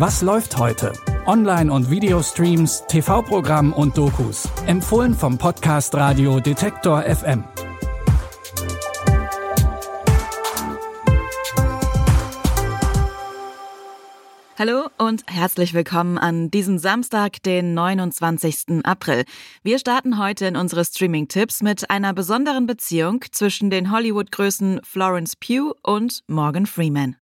Was läuft heute? Online- und Videostreams, TV-Programm und Dokus. Empfohlen vom Podcast Radio Detektor FM. Hallo und herzlich willkommen an diesem Samstag, den 29. April. Wir starten heute in unsere Streaming-Tipps mit einer besonderen Beziehung zwischen den Hollywood-Größen Florence Pugh und Morgan Freeman.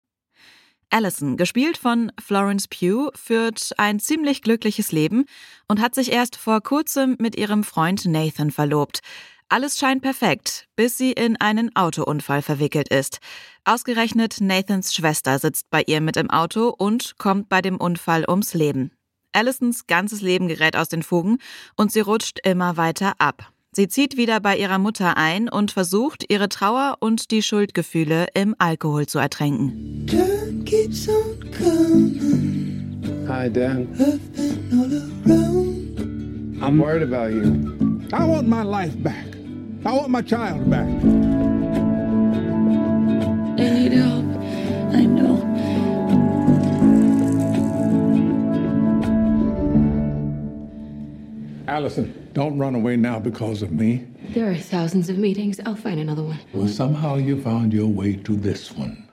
Allison, gespielt von Florence Pugh, führt ein ziemlich glückliches Leben und hat sich erst vor kurzem mit ihrem Freund Nathan verlobt. Alles scheint perfekt, bis sie in einen Autounfall verwickelt ist. Ausgerechnet Nathans Schwester sitzt bei ihr mit im Auto und kommt bei dem Unfall ums Leben. Allisons ganzes Leben gerät aus den Fugen und sie rutscht immer weiter ab. Sie zieht wieder bei ihrer Mutter ein und versucht, ihre Trauer und die Schuldgefühle im Alkohol zu ertränken. Hi, Dan. I'm worried about you. I want my life back. I want my child back. I need help. I know. Allison, don't run away now because of me. There are thousands of meetings. I'll find another one. Well, somehow you found your way to this one.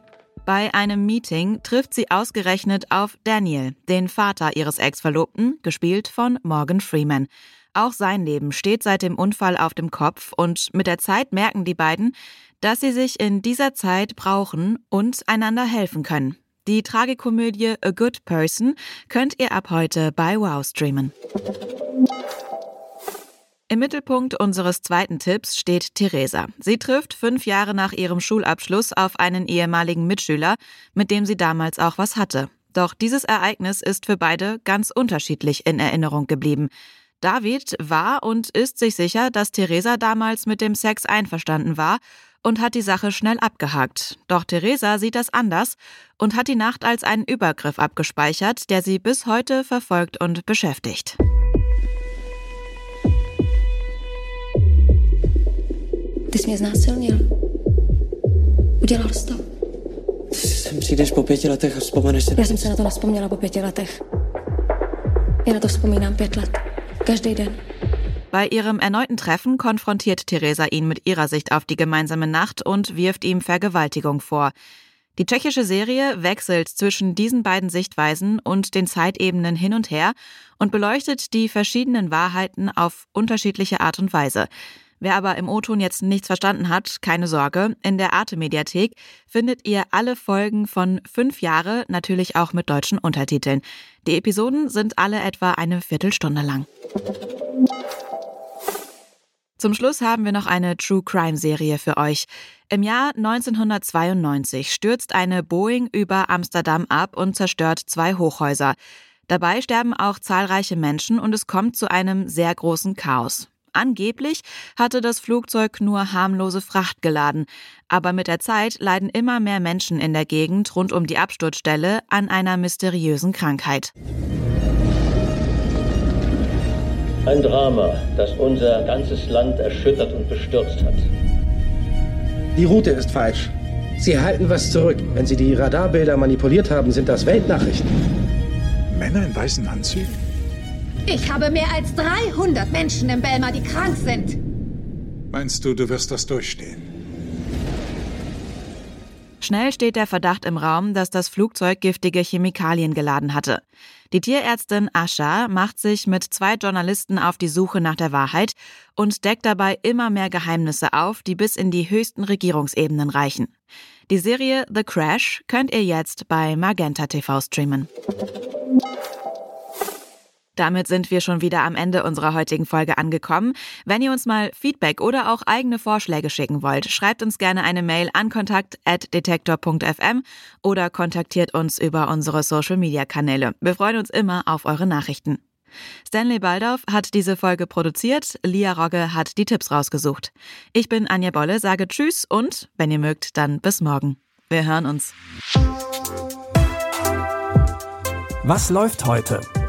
Bei einem Meeting trifft sie ausgerechnet auf Daniel, den Vater ihres Ex-Verlobten, gespielt von Morgan Freeman. Auch sein Leben steht seit dem Unfall auf dem Kopf und mit der Zeit merken die beiden, dass sie sich in dieser Zeit brauchen und einander helfen können. Die Tragikomödie A Good Person könnt ihr ab heute bei Wow streamen. Im Mittelpunkt unseres zweiten Tipps steht Theresa. Sie trifft fünf Jahre nach ihrem Schulabschluss auf einen ehemaligen Mitschüler, mit dem sie damals auch was hatte. Doch dieses Ereignis ist für beide ganz unterschiedlich in Erinnerung geblieben. David war und ist sich sicher, dass Theresa damals mit dem Sex einverstanden war und hat die Sache schnell abgehakt. Doch Theresa sieht das anders und hat die Nacht als einen Übergriff abgespeichert, der sie bis heute verfolgt und beschäftigt. Ty jsi mě znásilnil. Udělal jsi to. Sem přijdeš po pěti letech a vzpomeneš si... Já jsem se na to nespomněla po pěti letech. Já na to vzpomínám pět let. Každý den. Bei ihrem erneuten Treffen konfrontiert Theresa ihn mit ihrer Sicht auf die gemeinsame Nacht und wirft ihm Vergewaltigung vor. Die tschechische Serie wechselt zwischen diesen beiden Sichtweisen und den Zeitebenen hin und her und beleuchtet die verschiedenen Wahrheiten auf unterschiedliche Art und Weise. Wer aber im O-Ton jetzt nichts verstanden hat, keine Sorge. In der Arte-Mediathek findet ihr alle Folgen von fünf Jahre, natürlich auch mit deutschen Untertiteln. Die Episoden sind alle etwa eine Viertelstunde lang. Zum Schluss haben wir noch eine True Crime Serie für euch. Im Jahr 1992 stürzt eine Boeing über Amsterdam ab und zerstört zwei Hochhäuser. Dabei sterben auch zahlreiche Menschen und es kommt zu einem sehr großen Chaos. Angeblich hatte das Flugzeug nur harmlose Fracht geladen, aber mit der Zeit leiden immer mehr Menschen in der Gegend rund um die Absturzstelle an einer mysteriösen Krankheit. Ein Drama, das unser ganzes Land erschüttert und bestürzt hat. Die Route ist falsch. Sie halten was zurück. Wenn Sie die Radarbilder manipuliert haben, sind das Weltnachrichten. Männer in weißen Anzügen? Ich habe mehr als 300 Menschen im Belmar, die krank sind. Meinst du, du wirst das durchstehen? Schnell steht der Verdacht im Raum, dass das Flugzeug giftige Chemikalien geladen hatte. Die Tierärztin Asha macht sich mit zwei Journalisten auf die Suche nach der Wahrheit und deckt dabei immer mehr Geheimnisse auf, die bis in die höchsten Regierungsebenen reichen. Die Serie The Crash könnt ihr jetzt bei Magenta TV streamen. Damit sind wir schon wieder am Ende unserer heutigen Folge angekommen. Wenn ihr uns mal Feedback oder auch eigene Vorschläge schicken wollt, schreibt uns gerne eine Mail an kontakt.detektor.fm oder kontaktiert uns über unsere Social Media Kanäle. Wir freuen uns immer auf eure Nachrichten. Stanley Baldorf hat diese Folge produziert, Lia Rogge hat die Tipps rausgesucht. Ich bin Anja Bolle, sage Tschüss und, wenn ihr mögt, dann bis morgen. Wir hören uns. Was läuft heute?